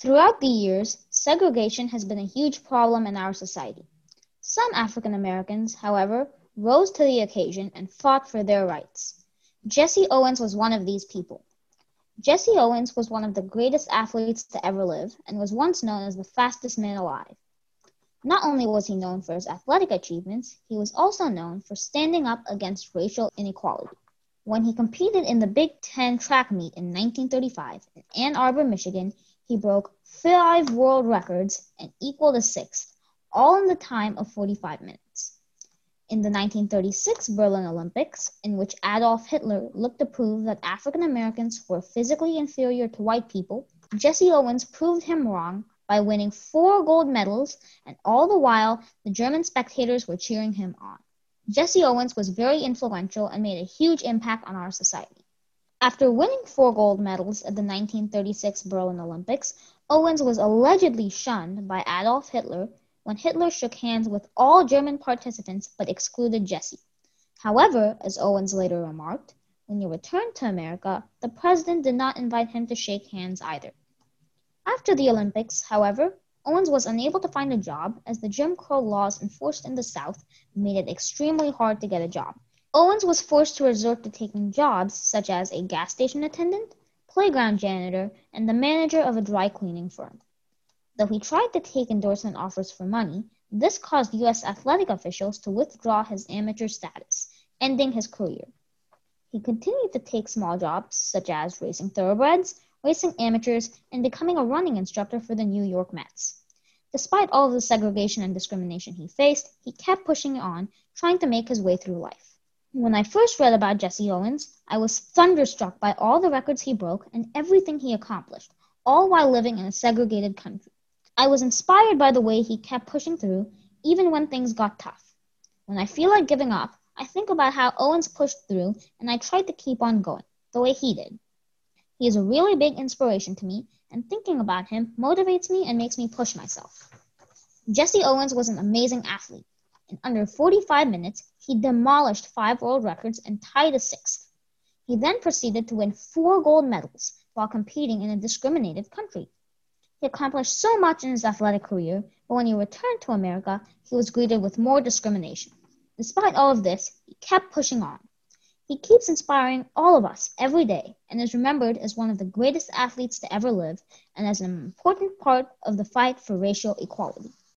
Throughout the years, segregation has been a huge problem in our society. Some African Americans, however, rose to the occasion and fought for their rights. Jesse Owens was one of these people. Jesse Owens was one of the greatest athletes to ever live and was once known as the fastest man alive. Not only was he known for his athletic achievements, he was also known for standing up against racial inequality. When he competed in the Big Ten track meet in 1935 in Ann Arbor, Michigan, he broke five world records and equaled a sixth, all in the time of 45 minutes. In the 1936 Berlin Olympics, in which Adolf Hitler looked to prove that African Americans were physically inferior to white people, Jesse Owens proved him wrong by winning four gold medals, and all the while the German spectators were cheering him on. Jesse Owens was very influential and made a huge impact on our society. After winning four gold medals at the 1936 Berlin Olympics, Owens was allegedly shunned by Adolf Hitler when Hitler shook hands with all German participants but excluded Jesse. However, as Owens later remarked, when he returned to America, the president did not invite him to shake hands either. After the Olympics, however, Owens was unable to find a job as the Jim Crow laws enforced in the South made it extremely hard to get a job. Owens was forced to resort to taking jobs such as a gas station attendant, playground janitor, and the manager of a dry cleaning firm. Though he tried to take endorsement offers for money, this caused U.S. athletic officials to withdraw his amateur status, ending his career. He continued to take small jobs such as racing thoroughbreds, racing amateurs, and becoming a running instructor for the New York Mets. Despite all of the segregation and discrimination he faced, he kept pushing on, trying to make his way through life. When I first read about Jesse Owens, I was thunderstruck by all the records he broke and everything he accomplished, all while living in a segregated country. I was inspired by the way he kept pushing through, even when things got tough. When I feel like giving up, I think about how Owens pushed through and I tried to keep on going, the way he did. He is a really big inspiration to me, and thinking about him motivates me and makes me push myself. Jesse Owens was an amazing athlete. In under 45 minutes, he demolished five world records and tied a sixth. He then proceeded to win four gold medals while competing in a discriminated country. He accomplished so much in his athletic career, but when he returned to America, he was greeted with more discrimination. Despite all of this, he kept pushing on. He keeps inspiring all of us every day and is remembered as one of the greatest athletes to ever live and as an important part of the fight for racial equality.